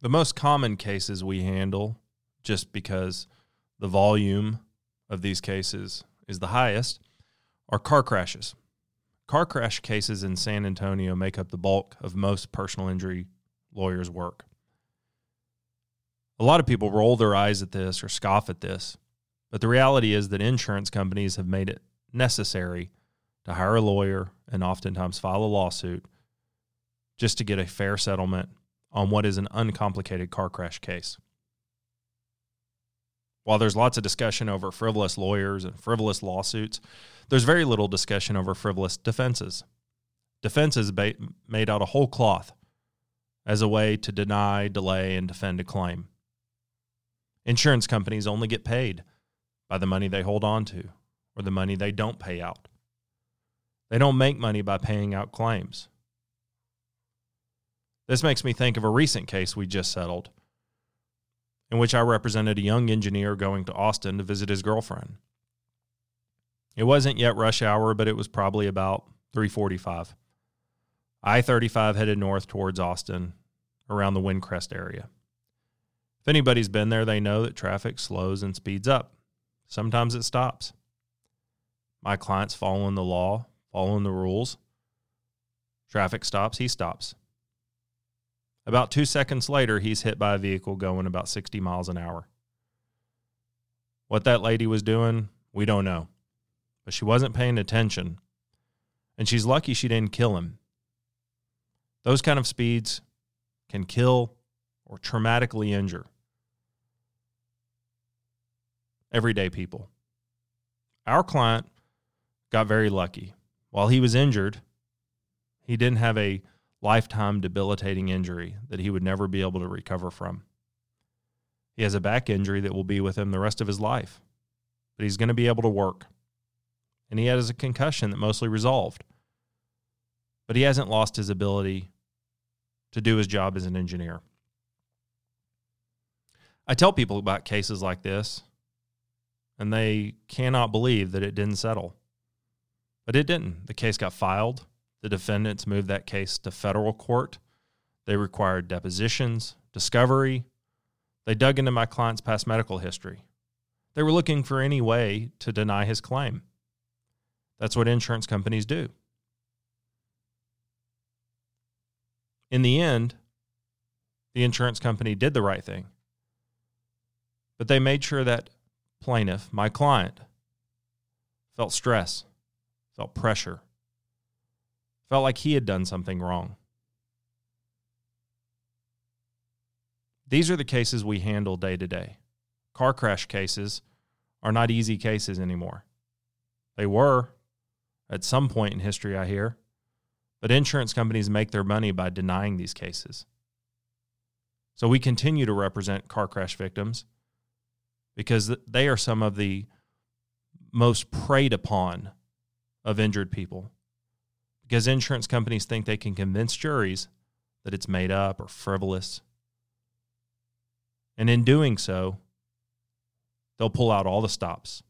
The most common cases we handle, just because the volume of these cases is the highest, are car crashes. Car crash cases in San Antonio make up the bulk of most personal injury lawyers' work. A lot of people roll their eyes at this or scoff at this, but the reality is that insurance companies have made it necessary to hire a lawyer and oftentimes file a lawsuit just to get a fair settlement on what is an uncomplicated car crash case. While there's lots of discussion over frivolous lawyers and frivolous lawsuits, there's very little discussion over frivolous defenses. Defenses ba- made out of whole cloth as a way to deny, delay, and defend a claim. Insurance companies only get paid by the money they hold on to or the money they don't pay out. They don't make money by paying out claims. This makes me think of a recent case we just settled, in which I represented a young engineer going to Austin to visit his girlfriend. It wasn't yet rush hour, but it was probably about 345. I-35 headed north towards Austin around the Windcrest area. If anybody's been there, they know that traffic slows and speeds up. Sometimes it stops. My client's following the law, following the rules. Traffic stops, he stops. About two seconds later, he's hit by a vehicle going about 60 miles an hour. What that lady was doing, we don't know. But she wasn't paying attention. And she's lucky she didn't kill him. Those kind of speeds can kill or traumatically injure everyday people. Our client got very lucky. While he was injured, he didn't have a lifetime debilitating injury that he would never be able to recover from. He has a back injury that will be with him the rest of his life, but he's going to be able to work. And he has a concussion that mostly resolved, but he hasn't lost his ability to do his job as an engineer. I tell people about cases like this, and they cannot believe that it didn't settle. But it didn't. The case got filed. The defendants moved that case to federal court. They required depositions, discovery. They dug into my client's past medical history. They were looking for any way to deny his claim. That's what insurance companies do. In the end, the insurance company did the right thing. But they made sure that plaintiff, my client, felt stress, felt pressure, felt like he had done something wrong. These are the cases we handle day to day. Car crash cases are not easy cases anymore. They were at some point in history, I hear, but insurance companies make their money by denying these cases. So we continue to represent car crash victims because they are some of the most preyed upon of injured people because insurance companies think they can convince juries that it's made up or frivolous. And in doing so, they'll pull out all the stops.